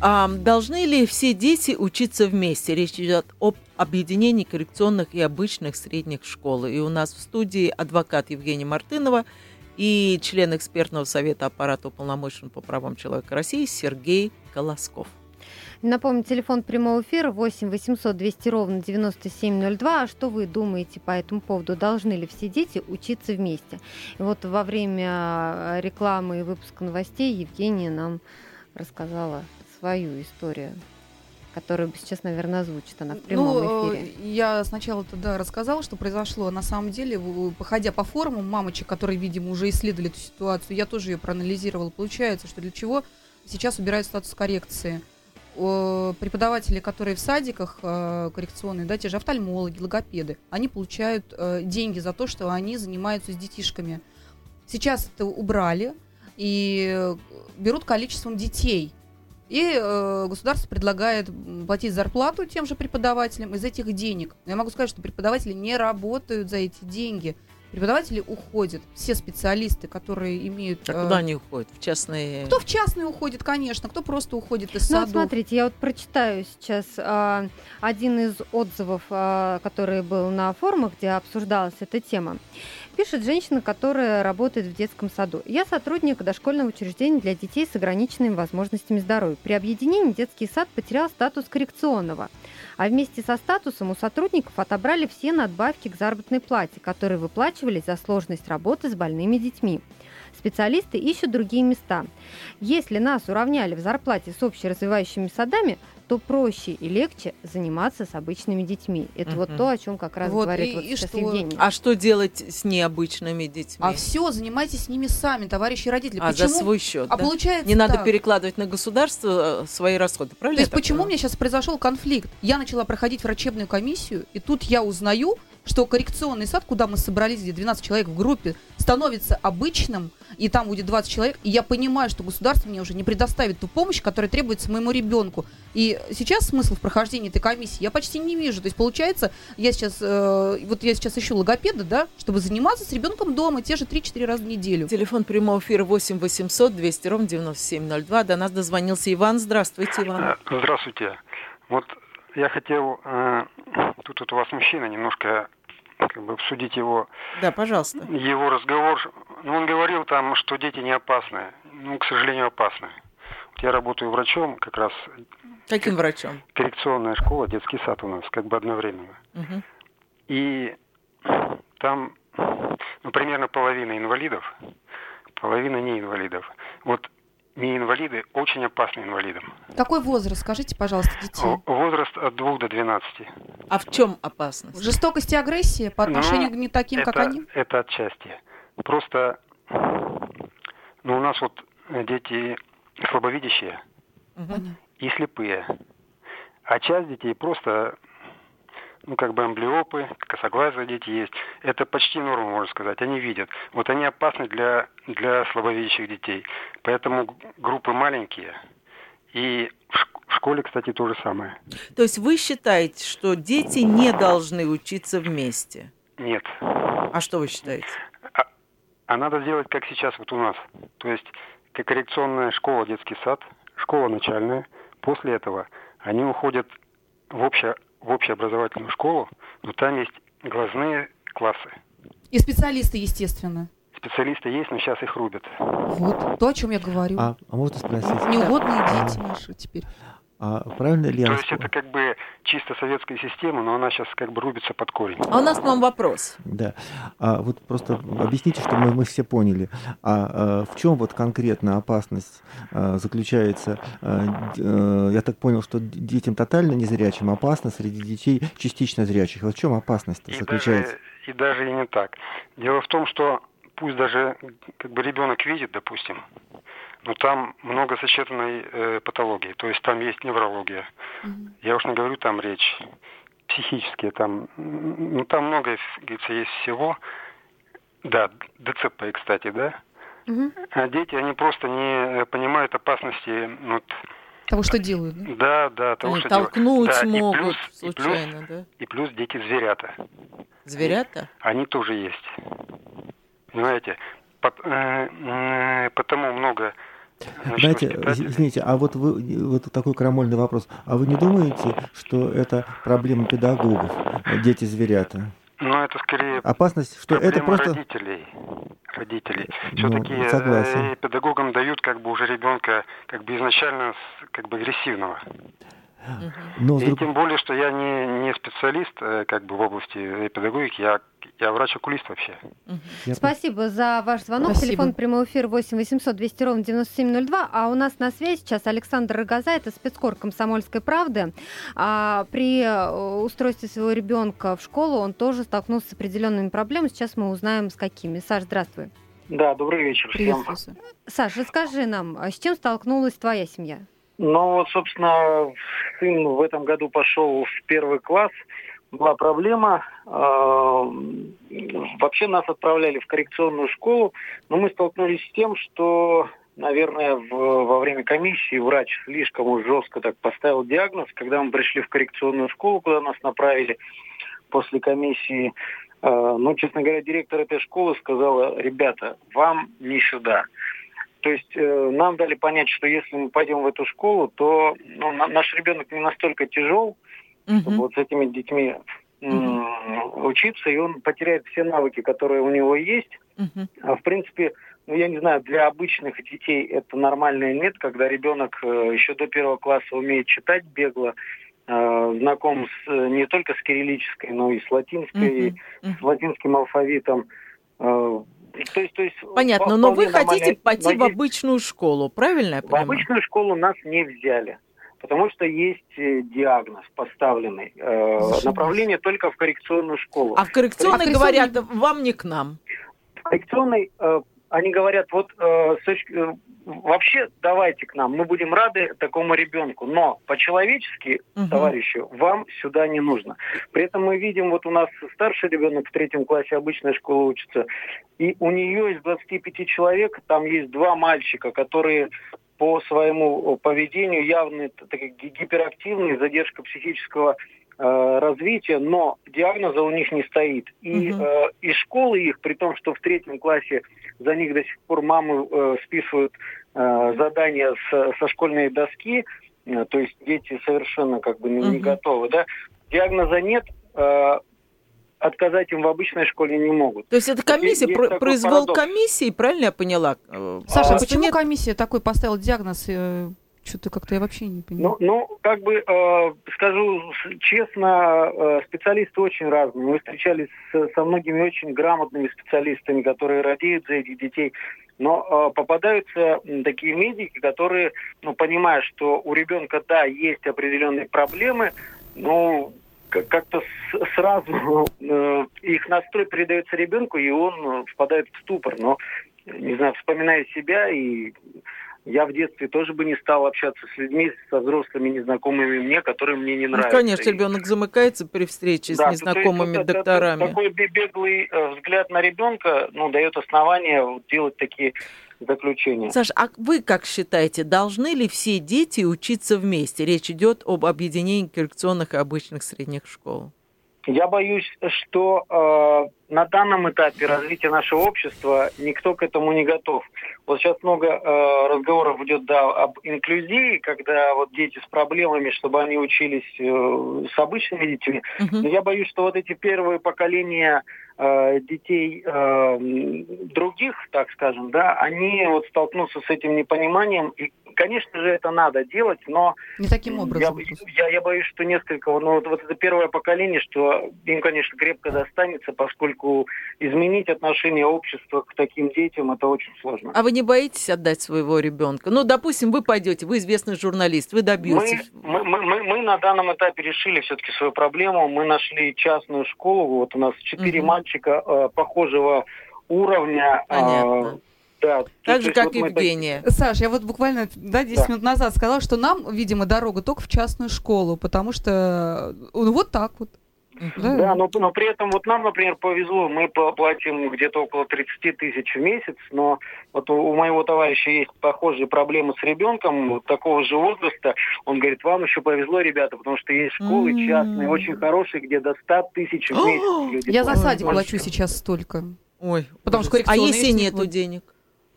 [SPEAKER 2] А должны ли все дети учиться вместе? Речь идет об объединении коррекционных и обычных средних школ. И у нас в студии адвокат Евгения Мартынова и член экспертного совета аппарата уполномоченного по правам человека России Сергей Колосков.
[SPEAKER 3] Напомню, телефон прямого эфира 8 800 200 ровно 9702. А что вы думаете по этому поводу? Должны ли все дети учиться вместе? И вот во время рекламы и выпуска новостей Евгения нам рассказала свою историю, которую сейчас, наверное, озвучит она в прямом
[SPEAKER 4] ну,
[SPEAKER 3] эфире.
[SPEAKER 4] э, я сначала тогда рассказала, что произошло. На самом деле, походя по форумам мамочек, которые, видимо, уже исследовали эту ситуацию, я тоже ее проанализировала. Получается, что для чего сейчас убирают статус коррекции? преподаватели, которые в садиках э, коррекционные, да, те же офтальмологи, логопеды, они получают э, деньги за то, что они занимаются с детишками. Сейчас это убрали и берут количеством детей. И э, государство предлагает платить зарплату тем же преподавателям из этих денег. Я могу сказать, что преподаватели не работают за эти деньги. Преподаватели уходят. Все специалисты, которые имеют...
[SPEAKER 2] А
[SPEAKER 4] э,
[SPEAKER 2] куда они уходят? В частные...
[SPEAKER 4] кто в частные уходит, конечно, кто просто уходит из
[SPEAKER 3] Ну, вот
[SPEAKER 4] садов.
[SPEAKER 3] смотрите, я вот прочитаю сейчас а, один из отзывов, а, который был на форумах, где обсуждалась эта тема. Пишет женщина, которая работает в детском саду. Я сотрудник дошкольного учреждения для детей с ограниченными возможностями здоровья. При объединении детский сад потерял статус коррекционного. А вместе со статусом у сотрудников отобрали все надбавки к заработной плате, которые выплачивались за сложность работы с больными детьми. Специалисты ищут другие места. Если нас уравняли в зарплате с общеразвивающими садами, то проще и легче заниматься с обычными детьми. Это вот
[SPEAKER 2] Мгм.
[SPEAKER 3] то, о чем как раз
[SPEAKER 4] Вот,
[SPEAKER 3] говорит
[SPEAKER 4] и-
[SPEAKER 3] вот
[SPEAKER 4] и
[SPEAKER 3] сейчас
[SPEAKER 4] что?
[SPEAKER 3] Евгения.
[SPEAKER 2] А что делать с необычными детьми?
[SPEAKER 4] А все, занимайтесь с ними сами, товарищи родители.
[SPEAKER 2] А, за
[SPEAKER 4] почему?
[SPEAKER 2] свой счет,
[SPEAKER 4] А
[SPEAKER 2] да?
[SPEAKER 4] получается
[SPEAKER 2] Не надо
[SPEAKER 4] так.
[SPEAKER 2] перекладывать на государство э, свои расходы,
[SPEAKER 4] То
[SPEAKER 2] правильно?
[SPEAKER 4] есть
[SPEAKER 2] я так
[SPEAKER 4] почему у меня сейчас произошел конфликт? Я начала проходить врачебную комиссию, и тут я узнаю, что коррекционный сад, куда мы собрались, где 12 человек в группе, становится обычным, и там будет 20 человек, и я понимаю, что государство мне уже не предоставит ту помощь, которая требуется моему ребенку. И сейчас смысл в прохождении этой комиссии я почти не вижу. То есть получается, я сейчас, э, вот я сейчас ищу логопеда, да, чтобы заниматься с ребенком дома те же 3-4 раза в неделю.
[SPEAKER 2] Телефон прямого эфира 8 800 200 ровно 9702. До нас дозвонился Иван. Здравствуйте, Иван.
[SPEAKER 9] Э, Здравствуйте. Вот я хотел, э, тут вот у вас мужчина, немножко как бы обсудить его,
[SPEAKER 2] Да, пожалуйста.
[SPEAKER 9] его разговор. Ну, он говорил там, что дети не опасны. Ну, к сожалению, опасны. Вот я работаю врачом, как раз
[SPEAKER 2] Каким врачом?
[SPEAKER 9] коррекционная школа, детский сад у нас, как бы одновременно.
[SPEAKER 2] Мгм.
[SPEAKER 9] И там, ну, примерно половина инвалидов, половина не инвалидов. Вот не инвалиды очень опасны инвалидам.
[SPEAKER 4] Какой возраст, скажите, пожалуйста, детей?
[SPEAKER 9] Возраст от 2 до 12.
[SPEAKER 2] А в чем опасность?
[SPEAKER 4] Жестокость и агрессия по отношению
[SPEAKER 9] Ну,
[SPEAKER 4] к не таким,
[SPEAKER 9] это,
[SPEAKER 4] как они?
[SPEAKER 9] Это отчасти. Просто, ну, у нас вот дети слабовидящие
[SPEAKER 2] Мгм.
[SPEAKER 9] и слепые. А часть детей просто, ну, как бы амблиопы, косоглазые дети есть. Это почти норма, можно сказать. Они видят. Вот они опасны для, для слабовидящих детей. Поэтому группы маленькие. И в шк- в школе, кстати, то же самое.
[SPEAKER 2] То есть вы считаете, что дети не должны учиться вместе?
[SPEAKER 9] Нет.
[SPEAKER 2] А что вы считаете?
[SPEAKER 9] А надо сделать, как сейчас вот у нас. То есть, как коррекционная школа, детский сад, школа начальная. После этого они уходят в, обще, в общеобразовательную школу, но там есть глазные классы.
[SPEAKER 4] И специалисты, естественно.
[SPEAKER 9] Специалисты есть, но сейчас их рубят.
[SPEAKER 4] Вот то, о чем я говорю.
[SPEAKER 5] А, а можно спросить,
[SPEAKER 4] Неугодные дети наши теперь.
[SPEAKER 5] А правильно ли я
[SPEAKER 9] То есть это как бы чисто советская система, но она сейчас как бы рубится под корень.
[SPEAKER 2] А у нас к вам вопрос.
[SPEAKER 5] Да. А вот просто объясните, что мы, мы все поняли. А, а в чем вот конкретно опасность а, заключается? А, э, я так понял, что детям тотально незрячим опасно среди детей частично зрячих. Вот в чем опасность
[SPEAKER 9] И
[SPEAKER 5] заключается?
[SPEAKER 9] даже, и даже и не так. Дело в том, что пусть даже как бы ребенок видит, допустим, но там много сочетанной э, патологии, то есть там есть неврология. Я уж не говорю там речь психические, там, ну там много, говорится, есть всего. Да, ДЦП, кстати, да.
[SPEAKER 3] Мгм.
[SPEAKER 9] А дети, они просто не э, понимают опасности, ну, вот,
[SPEAKER 4] Того, что делают. да?
[SPEAKER 9] да, да, того,
[SPEAKER 2] Они
[SPEAKER 9] что делают.
[SPEAKER 2] толкнуть
[SPEAKER 9] Да, и
[SPEAKER 2] могут
[SPEAKER 9] плюс- и плюс-
[SPEAKER 2] случайно, да?
[SPEAKER 9] И плюс дети зверята.
[SPEAKER 2] Зверята?
[SPEAKER 9] они тоже есть. Понимаете? Э, э, потому много значит,
[SPEAKER 5] Знаете, извините, а вот вы вот такой крамольный вопрос. А вы не думаете, что это проблема педагогов, э, дети зверята?
[SPEAKER 9] Но это скорее
[SPEAKER 5] Опасность, что это просто...
[SPEAKER 9] родителей. Родителей.
[SPEAKER 5] Ну,
[SPEAKER 9] Все-таки
[SPEAKER 5] согласен.
[SPEAKER 9] педагогам дают как бы уже ребенка как бы изначально как бы агрессивного.
[SPEAKER 5] Но
[SPEAKER 9] И
[SPEAKER 5] друг-
[SPEAKER 9] тем более, что я не, не специалист э, как бы в области э, педагогики, я, я врач-окулист вообще.
[SPEAKER 5] я-
[SPEAKER 3] Спасибо за ваш звонок.
[SPEAKER 4] Спасибо.
[SPEAKER 3] Телефон прямой эфир 8 800 200 ровно 9702. А у нас на связи сейчас Александр Рогоза, это спецкор комсомольской правды. А, при э, устройстве своего ребенка в школу он тоже столкнулся с определенными проблемами. Сейчас мы узнаем, с какими. Саш, здравствуй.
[SPEAKER 10] Да, добрый вечер всем.
[SPEAKER 3] Саш, расскажи нам, а с чем столкнулась твоя семья?
[SPEAKER 10] Вот, собственно, сын в этом году пошел в первый класс. Была проблема. Э, вообще нас отправляли в коррекционную школу, но мы столкнулись с тем, что, наверное, в, во время комиссии врач слишком уж жестко так поставил диагноз. Когда мы пришли в коррекционную школу, куда нас направили после комиссии, э, ну, честно говоря, директор этой школы сказала, ребята, вам не сюда. То есть э, нам дали понять, что если мы пойдем в эту школу, то ну, на, наш ребенок не настолько тяжел, чтобы вот с этими детьми uh-huh. учиться, и он потеряет все навыки, которые у него есть. А в принципе, ну я не знаю, для обычных детей это нормально или нет, когда ребенок э, еще до первого класса умеет читать бегло, э, знаком с, э, не только с кириллической, но и с латинской, с латинским алфавитом. Э,
[SPEAKER 2] то есть, то есть, Понятно, но вы хотите пойти в обычную школу, правильно я
[SPEAKER 10] понимаю? В обычную школу нас не взяли, потому что есть э, диагноз поставленный. Э, направление только в коррекционную школу.
[SPEAKER 2] А в коррекционной а говорят, вам не к нам.
[SPEAKER 10] В коррекционной э, они говорят, вот э, э, вообще давайте к нам, мы будем рады такому ребенку, но по-человечески, угу. товарищу, вам сюда не нужно. При этом мы видим, вот у нас старший ребенок в третьем классе обычной школы учится, и у нее из 25 человек, там есть два мальчика, которые по своему поведению явно гиперактивные, задержка психического Э, развития, но диагноза у них не стоит. И угу. э, из школы их, при том, что в третьем классе за них до сих пор мамы э, списывают э, задания с, со школьной доски, э, то есть дети совершенно как бы не, угу. не готовы, да, диагноза нет, э, отказать им в обычной школе не могут.
[SPEAKER 2] То есть это комиссия, есть, есть произвол парадокс. комиссии, правильно я поняла?
[SPEAKER 4] Саша, а, почему нет... комиссия такой поставила диагноз? Э, что-то как-то я вообще не понимаю.
[SPEAKER 10] Ну, ну как бы э, скажу честно, э, специалисты очень разные. Мы встречались с, со многими очень грамотными специалистами, которые радеют за этих детей. Но э, попадаются такие медики, которые, ну, понимая, что у ребенка, да, есть определенные проблемы, но как-то сразу э, их настрой передается ребенку, и он впадает в ступор. Но, не знаю, вспоминая себя и я в детстве тоже бы не стал общаться с людьми, со взрослыми незнакомыми мне, которые мне не ну, нравятся.
[SPEAKER 2] Ну, конечно, ребенок замыкается при встрече да, с незнакомыми есть, докторами.
[SPEAKER 10] Это, такой беглый э, взгляд на ребенка ну, дает основание делать такие заключения.
[SPEAKER 2] Саш, а вы как считаете, должны ли все дети учиться вместе? Речь идет об объединении коррекционных и обычных средних школ.
[SPEAKER 10] Я боюсь, что э, на данном этапе развития нашего общества никто к этому не готов. Вот сейчас много э, разговоров идет да, об инклюзии, когда вот дети с проблемами, чтобы они учились э, с обычными детьми. Но я боюсь, что вот эти первые поколения э, детей э, других, так скажем, да, они вот столкнутся с этим непониманием и Конечно же, это надо делать, но...
[SPEAKER 4] Не таким образом.
[SPEAKER 10] Я, я, я боюсь, что несколько... Ну, вот, вот это первое поколение, что им, конечно, крепко достанется, поскольку изменить отношение общества к таким детям, это очень сложно.
[SPEAKER 2] А вы не боитесь отдать своего ребенка? Ну, допустим, вы пойдете, вы известный журналист, вы добьетесь...
[SPEAKER 10] Мы, мы, мы, мы на данном этапе решили все-таки свою проблему. Мы нашли частную школу, вот у нас четыре угу. мальчика э, похожего уровня.
[SPEAKER 2] Э, Понятно. Э,
[SPEAKER 10] да.
[SPEAKER 2] Так же, как вот Евгения.
[SPEAKER 4] Мы... Саш, я вот буквально да, 10 да. минут назад сказала, что нам, видимо, дорога только в частную школу, потому что ну, вот так вот.
[SPEAKER 10] Да, да но, но при этом вот нам, например, повезло, мы платим где-то около 30 тысяч в месяц, но вот у, у моего товарища есть похожие проблемы с ребенком вот такого же возраста. Он говорит, вам еще повезло, ребята, потому что есть школы mm-hmm. частные, очень хорошие, где до 100 тысяч в месяц.
[SPEAKER 4] Я за садик плачу сейчас столько.
[SPEAKER 2] Ой, потому что а если нету денег?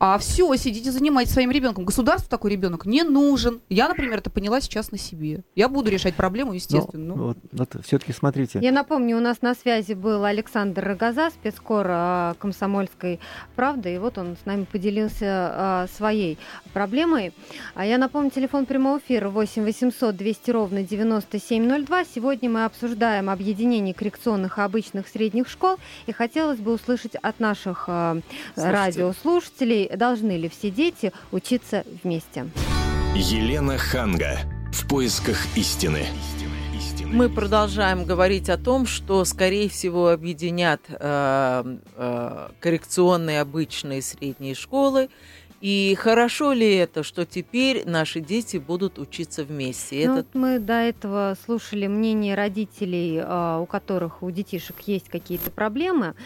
[SPEAKER 4] А все, сидите, занимайтесь своим ребенком. Государству такой ребенок не нужен. Я, например, это поняла сейчас на себе. Я буду решать проблему, естественно.
[SPEAKER 5] Ну, вот, вот, все-таки смотрите.
[SPEAKER 3] Я напомню, у нас на связи был Александр Рогоза, спецкор а, комсомольской правды, и вот он с нами поделился а, своей проблемой. А я напомню, телефон прямого эфира 8 800 200 ровно 9702. Сегодня мы обсуждаем объединение коррекционных и обычных средних школ, и хотелось бы услышать от наших а, радиослушателей, должны ли все дети учиться вместе.
[SPEAKER 1] Елена Ханга. В поисках истины.
[SPEAKER 2] Мы продолжаем говорить о том, что, скорее всего, объединят э, э, коррекционные обычные средние школы И хорошо ли это, что теперь наши дети будут учиться вместе?
[SPEAKER 3] Ну,
[SPEAKER 2] Этот...
[SPEAKER 3] вот мы до этого слушали мнение родителей, а, у которых у детишек есть какие-то проблемы.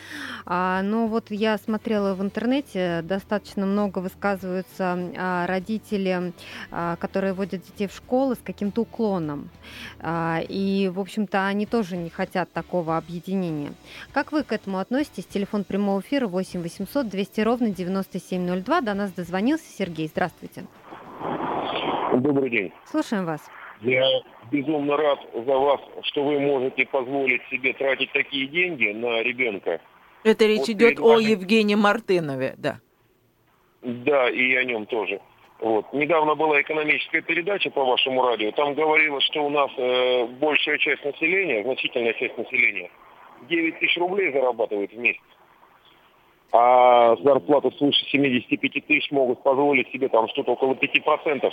[SPEAKER 3] А, но вот я смотрела в интернете, достаточно много высказываются а, родители, которые водят детей в школы с каким-то уклоном. И, в общем-то, они тоже не хотят такого объединения. Как вы к этому относитесь? Телефон прямого эфира 8 800 200 ровно 9702. До нас дозвонился Сергей. Здравствуйте.
[SPEAKER 11] Добрый день.
[SPEAKER 3] Слушаем вас.
[SPEAKER 11] Я безумно рад за вас, что вы можете позволить себе тратить такие деньги на ребенка.
[SPEAKER 2] Это речь вот идет о Евгении Мартынове, да.
[SPEAKER 11] Да, и о нем тоже. Вот. Недавно была экономическая передача по вашему радио. Там говорилось, что у нас э, большая часть населения, значительная часть населения, 9 тысяч рублей зарабатывает в месяц. А зарплату свыше 75 тысяч могут позволить себе там что-то около 5%.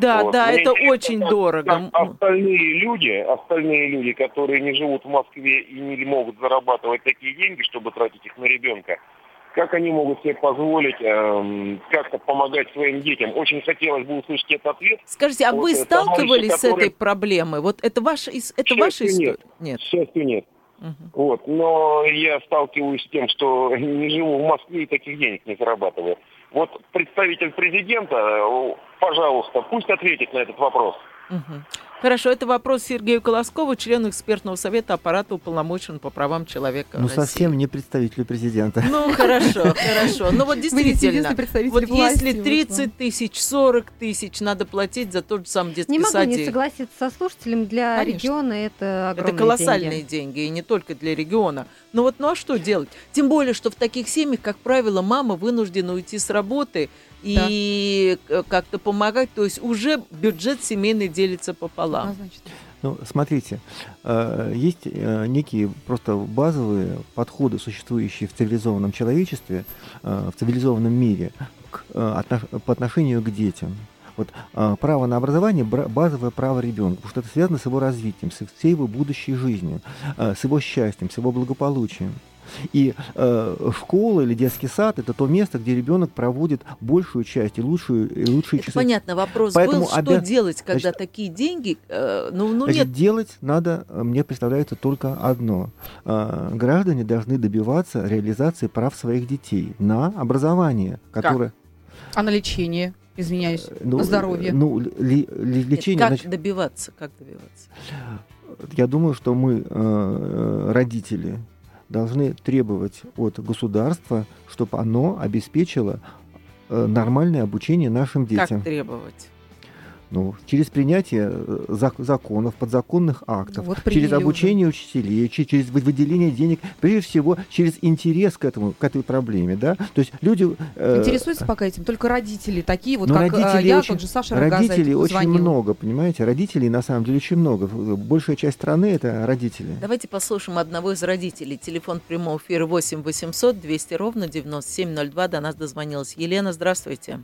[SPEAKER 2] Да, вот. да, Мне это очень
[SPEAKER 11] как,
[SPEAKER 2] дорого.
[SPEAKER 11] Как остальные люди, остальные люди, которые не живут в Москве и не могут зарабатывать такие деньги, чтобы тратить их на ребенка, как они могут себе позволить эм, как-то помогать своим детям? Очень хотелось бы услышать этот ответ.
[SPEAKER 2] Скажите, а вот, вы сталкивались с этой проблемой? Вот это ваша, это ваша история?
[SPEAKER 11] Нет. нет. К счастью, нет. Угу. Вот. Но я сталкиваюсь с тем, что не живу в Москве и таких денег не зарабатываю. Вот представитель президента, пожалуйста, пусть ответит на этот вопрос.
[SPEAKER 2] Угу. Хорошо, это вопрос Сергею Колоскову, члену экспертного совета аппарата уполномочен по правам человека.
[SPEAKER 5] Ну,
[SPEAKER 2] России.
[SPEAKER 5] совсем не представителю президента.
[SPEAKER 2] Ну, хорошо, хорошо. Ну, вот действительно, вот если 30 тысяч, 40 тысяч надо платить за тот же самый детский
[SPEAKER 3] садик.
[SPEAKER 2] Не могу
[SPEAKER 3] не согласиться со слушателем, для региона это огромные
[SPEAKER 2] Это колоссальные деньги. деньги, и не только для региона. Но вот, ну а что делать? Тем более, что в таких семьях, как правило, мама вынуждена уйти с работы, и да. как-то помогать. То есть уже бюджет семейный делится пополам.
[SPEAKER 5] Ну, смотрите, э, есть э, некие просто базовые подходы, существующие в цивилизованном человечестве, э, в цивилизованном мире к, по отношению к детям. Вот право на образование – базовое право ребенка, потому что это связано с его развитием, с всей его будущей жизнью, с его счастьем, с его благополучием. И э, школа или детский сад это то место, где ребенок проводит большую часть и лучшую и лучшие
[SPEAKER 2] это
[SPEAKER 5] часы.
[SPEAKER 2] Понятно, вопрос Поэтому был, что делать, когда значит, такие деньги, э, ну, ну
[SPEAKER 5] значит,
[SPEAKER 2] нет.
[SPEAKER 5] Делать надо, мне представляется только одно: э, граждане должны добиваться реализации прав своих детей на образование, которое. Как?
[SPEAKER 4] А на лечение? Извиняюсь, э, ну, на здоровье.
[SPEAKER 5] Ну, ли, ли, лечение.
[SPEAKER 2] Нет, как значит, добиваться? Как добиваться?
[SPEAKER 5] Я думаю, что мы, э, родители, должны требовать от государства, чтобы оно обеспечило э, нормальное обучение нашим детям.
[SPEAKER 2] Как требовать?
[SPEAKER 5] Ну, через принятие э, законов, подзаконных актов, вот через обучение уже. учителей, через выделение денег, прежде всего через интерес к этому, к этой проблеме, да. То есть люди
[SPEAKER 4] э, интересуются пока этим только родители, такие вот, как родители я, очень, тот же Саша
[SPEAKER 5] Родителей очень звонил. много, понимаете, родителей на самом деле очень много. Большая часть страны это родители.
[SPEAKER 2] Давайте послушаем одного из родителей. Телефон прямого эфира 8 800 200 ровно 9702. До нас дозвонилась Елена. Здравствуйте.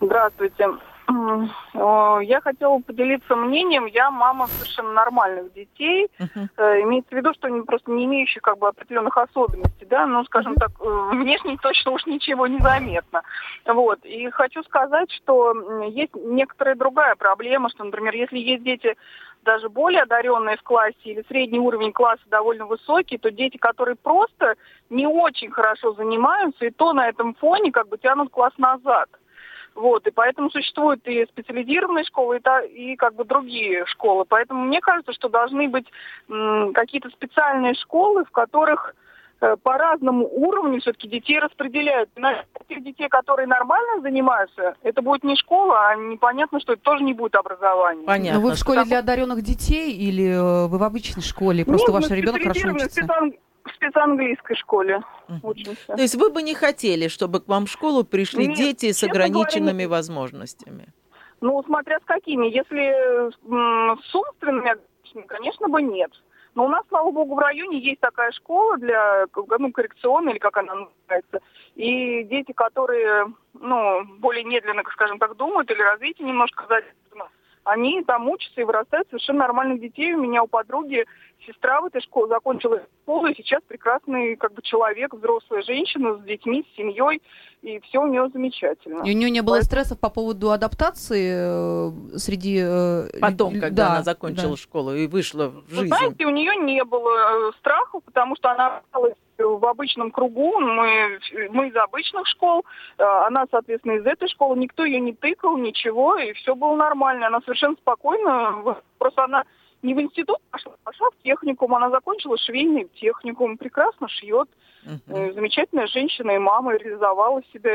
[SPEAKER 12] Здравствуйте. Я хотела поделиться мнением. Я мама совершенно нормальных детей. Uh-huh. Имеется в виду, что они просто не имеющие как бы определенных особенностей, да, ну, скажем uh-huh. так, э, внешне точно уж ничего не заметно. Вот. И хочу сказать, что есть некоторая другая проблема, что, например, если есть дети даже более одаренные в классе или средний уровень класса довольно высокий, то дети, которые просто не очень хорошо занимаются, и то на этом фоне как бы тянут класс назад. Вот, и поэтому существуют и специализированные школы, и, та, и как бы другие школы. Поэтому мне кажется, что должны быть какие-то специальные школы, в которых э, по разному уровню все-таки детей распределяют. На тех детей, которые нормально занимаются, это будет не школа, а непонятно, что это тоже не будет образование.
[SPEAKER 4] Понятно. Но вы в школе Потому... для одаренных детей или э, вы в обычной школе? Просто Нет, ваш ребенок хорошо учится?
[SPEAKER 12] В спецанглийской школе учимся.
[SPEAKER 2] То есть вы бы не хотели, чтобы к вам в школу пришли Нет, дети с ограниченными говоря, возможностями?
[SPEAKER 12] Ну, смотря с какими. Если с умственными, конечно бы нет. Но у нас, слава богу, в районе есть такая школа для ну, коррекционной, или как она называется. И дети, которые ну, более медленно, скажем так, думают, или развитие немножко задержано, они там учатся и вырастают совершенно нормальных детей. У меня у подруги сестра в этой школе закончила школу, и сейчас прекрасный как бы человек, взрослая женщина с детьми, с семьей, и все у нее замечательно.
[SPEAKER 4] И у нее не было стрессов по поводу адаптации э, среди... э,
[SPEAKER 2] Потом, когда
[SPEAKER 4] да,
[SPEAKER 2] она закончила
[SPEAKER 4] да.
[SPEAKER 2] школу и вышла в
[SPEAKER 12] Вы
[SPEAKER 2] жизнь.
[SPEAKER 12] знаете, у нее не было э, страхов, потому что она осталась в обычном кругу, мы, мы из обычных школ, она, соответственно, из этой школы, никто ее не тыкал, ничего, и все было нормально. Она совершенно спокойно, просто она не в институт пошла, пошла в техникум, она закончила швейный техникум, прекрасно шьет, Э, замечательная женщина и мама, реализовала себя.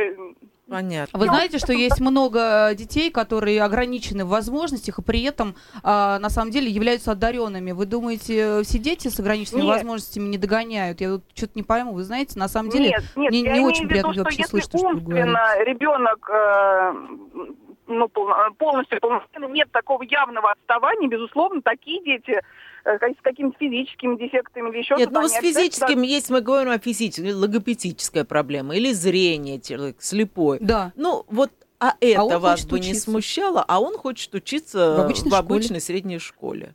[SPEAKER 2] Понятно.
[SPEAKER 4] Вы знаете, что есть много детей, которые ограничены в возможностях и при этом а, на самом деле являются одаренными. Вы думаете, все дети с ограниченными
[SPEAKER 12] Нет.
[SPEAKER 4] возможностями не догоняют? Я тут что-то не пойму. Вы знаете, на самом деле
[SPEAKER 12] нет, нет,
[SPEAKER 4] мне
[SPEAKER 12] я
[SPEAKER 4] не очень приятно
[SPEAKER 12] виду,
[SPEAKER 4] вообще
[SPEAKER 12] что
[SPEAKER 4] слышать,
[SPEAKER 12] если
[SPEAKER 4] что вы говорите.
[SPEAKER 12] ребенок э, ну, полно- полностью полноценно нет такого явного отставания, безусловно, такие дети э, с какими-то физическими дефектами или еще
[SPEAKER 2] Нет, ну с физическим, если мы говорим о физической, логопедическая проблема, или зрение, человек слепой.
[SPEAKER 4] Да.
[SPEAKER 2] Ну, вот, а это
[SPEAKER 4] он
[SPEAKER 2] вас бы не
[SPEAKER 4] учиться.
[SPEAKER 2] смущало, а он хочет учиться
[SPEAKER 4] В обычной
[SPEAKER 2] в
[SPEAKER 4] школе.
[SPEAKER 2] обычной средней школе.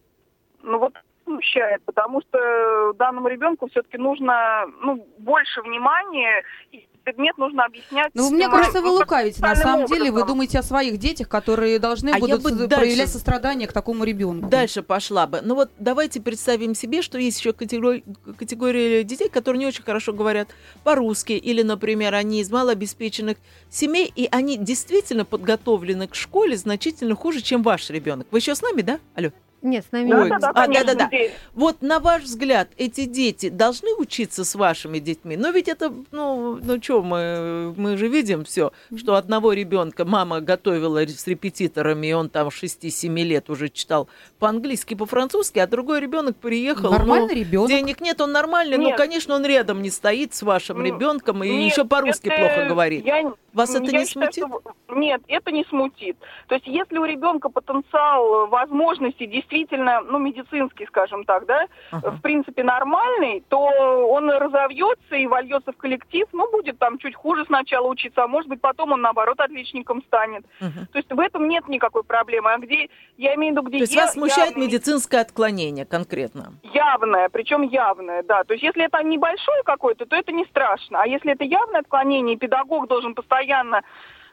[SPEAKER 12] Ну вот смущает, потому что данному ребенку все-таки нужно ну, больше внимания, и предмет нужно объяснять.
[SPEAKER 4] Ну, мне
[SPEAKER 12] э,
[SPEAKER 4] кажется, вы лукавите. На самом деле вы
[SPEAKER 12] образом.
[SPEAKER 4] думаете о своих детях, которые должны
[SPEAKER 2] А
[SPEAKER 4] будут
[SPEAKER 2] бы дальше-
[SPEAKER 4] проявлять сострадание к такому ребенку.
[SPEAKER 2] Дальше пошла бы. Ну вот давайте представим себе, что есть еще категория, категория детей, которые не очень хорошо говорят по-русски, или, например, они из малообеспеченных семей, и они действительно подготовлены к школе значительно хуже, чем ваш ребенок. Вы еще с нами, да? Алло.
[SPEAKER 3] Нет, с нами
[SPEAKER 2] Ой,
[SPEAKER 3] нет.
[SPEAKER 12] Да-да-да,
[SPEAKER 2] а,
[SPEAKER 12] конечно,
[SPEAKER 2] да-да-да.
[SPEAKER 12] здесь.
[SPEAKER 2] Вот на ваш взгляд, эти дети должны учиться с вашими детьми? Но ведь это, ну, ну что, мы, мы же видим все, что одного ребенка мама готовила с репетиторами, и он там 6-7 лет уже читал по-английски, по-французски, а другой ребенок приехал.
[SPEAKER 4] Нормальный
[SPEAKER 2] ну,
[SPEAKER 4] ребенок.
[SPEAKER 2] Денег нет, он нормальный, ну,
[SPEAKER 12] Нет.
[SPEAKER 2] конечно, он рядом не стоит с вашим
[SPEAKER 12] Ну,
[SPEAKER 2] ребенком и
[SPEAKER 12] Нет,
[SPEAKER 2] еще по-русски
[SPEAKER 12] это
[SPEAKER 2] плохо говорит.
[SPEAKER 12] я-
[SPEAKER 2] Вас это
[SPEAKER 12] я
[SPEAKER 2] не
[SPEAKER 12] считаю,
[SPEAKER 2] смутит?
[SPEAKER 12] что- Нет, это не смутит. То есть, если у ребенка потенциал, э, возможности действительно, ну, медицинский, скажем так, да,
[SPEAKER 2] Ага.
[SPEAKER 12] в принципе, нормальный, то он разовьется и вольется в коллектив, ну, будет там чуть хуже сначала учиться, а может быть, потом он, наоборот, отличником станет.
[SPEAKER 2] Мгм.
[SPEAKER 12] То есть, в этом нет никакой проблемы. А где, я имею в виду, где
[SPEAKER 2] То есть
[SPEAKER 12] я-
[SPEAKER 2] вас смущает
[SPEAKER 12] явный-
[SPEAKER 2] медицинское отклонение конкретно?
[SPEAKER 12] Явное, причем явное, да. То есть если это небольшое какое-то, то это не страшно. А если это явное отклонение, педагог должен постоянно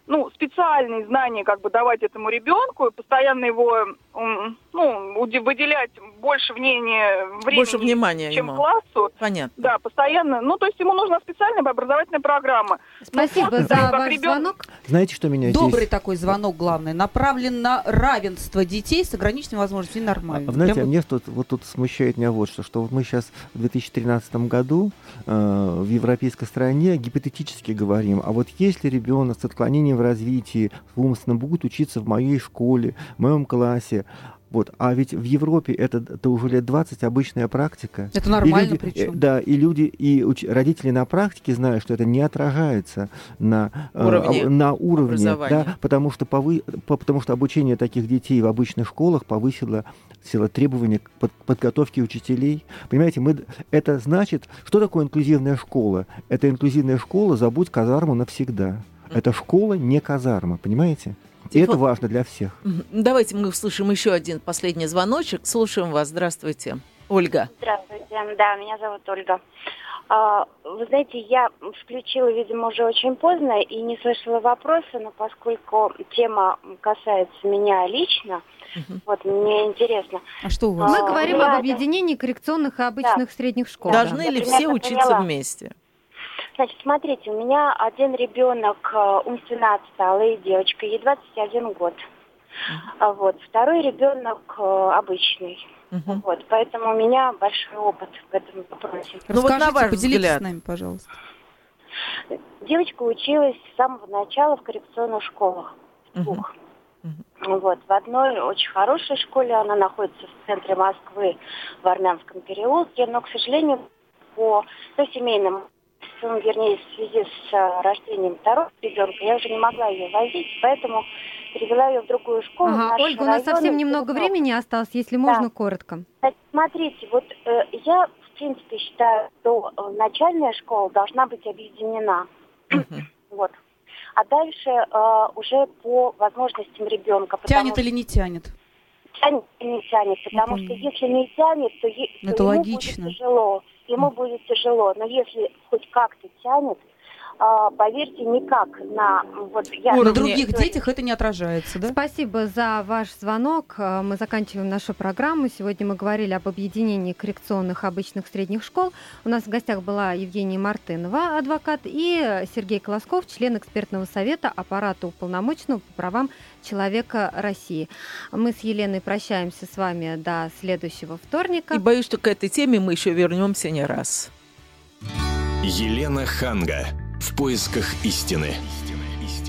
[SPEAKER 12] ну, специальные знания как бы давать этому ребенку, и постоянно его ну, выделять больше мнения, времени,
[SPEAKER 2] Больше внимания
[SPEAKER 12] чем
[SPEAKER 2] ему.
[SPEAKER 12] классу.
[SPEAKER 2] Понятно.
[SPEAKER 12] Да, постоянно. Ну, то есть ему нужна специальная образовательная программа.
[SPEAKER 3] Спасибо
[SPEAKER 12] Ну,
[SPEAKER 3] за
[SPEAKER 12] как
[SPEAKER 3] ваш
[SPEAKER 12] ребенок-
[SPEAKER 3] звонок.
[SPEAKER 5] Знаете, что меня
[SPEAKER 4] Добрый
[SPEAKER 5] здесь...
[SPEAKER 4] такой звонок, главное, направлен на равенство детей с ограниченными возможностями. Нормально.
[SPEAKER 5] А, Знаете,
[SPEAKER 4] Прям
[SPEAKER 5] а мне тут, вот тут смущает меня вот что, что вот мы сейчас в 2013 году э, в европейской стране гипотетически говорим, а вот если ребенок с отклонением в развитии, в умственном, будет учиться в моей школе, в моем классе, вот, а ведь в Европе это, это уже лет 20 обычная практика.
[SPEAKER 4] Это нормально причем.
[SPEAKER 5] э, Да, и люди, и уч- родители на практике знают, что это не отражается на э,
[SPEAKER 2] Уровне
[SPEAKER 5] об- на уровне, да, потому что, повы, по- потому что обучение таких детей в обычных школах повысило сила требования к под- подготовке учителей. Понимаете, мы, это значит, что такое инклюзивная школа? Это инклюзивная школа «Забудь казарму навсегда». Это школа, не казарма, понимаете? И это важно для всех.
[SPEAKER 2] Давайте мы услышим еще один последний звоночек. Слушаем вас. Здравствуйте. Ольга.
[SPEAKER 13] Здравствуйте, да, меня зовут Ольга. А, Вы знаете, я включила, видимо, уже очень поздно и не слышала вопросы, но поскольку тема касается меня лично, вот мне интересно.
[SPEAKER 4] А что у вас?
[SPEAKER 3] Мы
[SPEAKER 13] А,
[SPEAKER 3] говорим
[SPEAKER 13] да,
[SPEAKER 3] об
[SPEAKER 13] да.
[SPEAKER 3] объединении коррекционных и обычных средних школ.
[SPEAKER 2] Должны
[SPEAKER 13] я
[SPEAKER 2] ли все учиться
[SPEAKER 13] поняла.
[SPEAKER 2] вместе?
[SPEAKER 13] Значит, смотрите, у меня один ребенок э, умственно отсталый, девочка, ей 21 год. А Вот. Второй ребенок э, обычный.
[SPEAKER 2] Мгм.
[SPEAKER 13] Вот. Поэтому у меня большой опыт в этом вопросе.
[SPEAKER 2] Ну вот на
[SPEAKER 4] Расскажите,
[SPEAKER 2] ваш
[SPEAKER 4] поделитесь
[SPEAKER 2] взгляд.
[SPEAKER 4] с нами, пожалуйста.
[SPEAKER 13] Девочка училась с самого начала в коррекционных школах. Двух. Вот. В одной очень хорошей школе, она находится в центре Москвы, в Армянском переулке, но, к сожалению, по ну, семейным обстоятельствам, вернее, в связи с э, рождением второго ребенка, я уже не могла ее возить, поэтому перевела ее в другую школу. в
[SPEAKER 3] Ага,
[SPEAKER 13] наш
[SPEAKER 3] Ольга, у нас
[SPEAKER 13] район,
[SPEAKER 3] совсем немного времени осталось, если можно, коротко.
[SPEAKER 13] Смотрите, вот э, я, в принципе, считаю, что э, начальная школа должна быть объединена. Вот. А дальше э, уже по возможностям ребенка.
[SPEAKER 4] Тянет
[SPEAKER 13] что-
[SPEAKER 4] или не тянет?
[SPEAKER 13] тянет или не тянет, потому что если не тянет, то, е- то
[SPEAKER 4] Это
[SPEAKER 13] ему
[SPEAKER 4] логично.
[SPEAKER 13] будет тяжело. Ему будет тяжело, но если хоть как-то тянет, поверьте, никак на вот я
[SPEAKER 4] На других детях это не отражается, да?
[SPEAKER 3] Спасибо за ваш звонок. Э, Мы заканчиваем нашу программу. Сегодня мы говорили об объединении коррекционных обычных средних школ. У нас в гостях была Евгения Мартынова, адвокат, и Сергей Колосков, член экспертного совета аппарата уполномоченного по правам человека России. Мы с Еленой прощаемся с вами до следующего вторника.
[SPEAKER 2] И боюсь, что к этой теме мы еще вернемся не раз.
[SPEAKER 1] Елена Ханга. В поисках истины.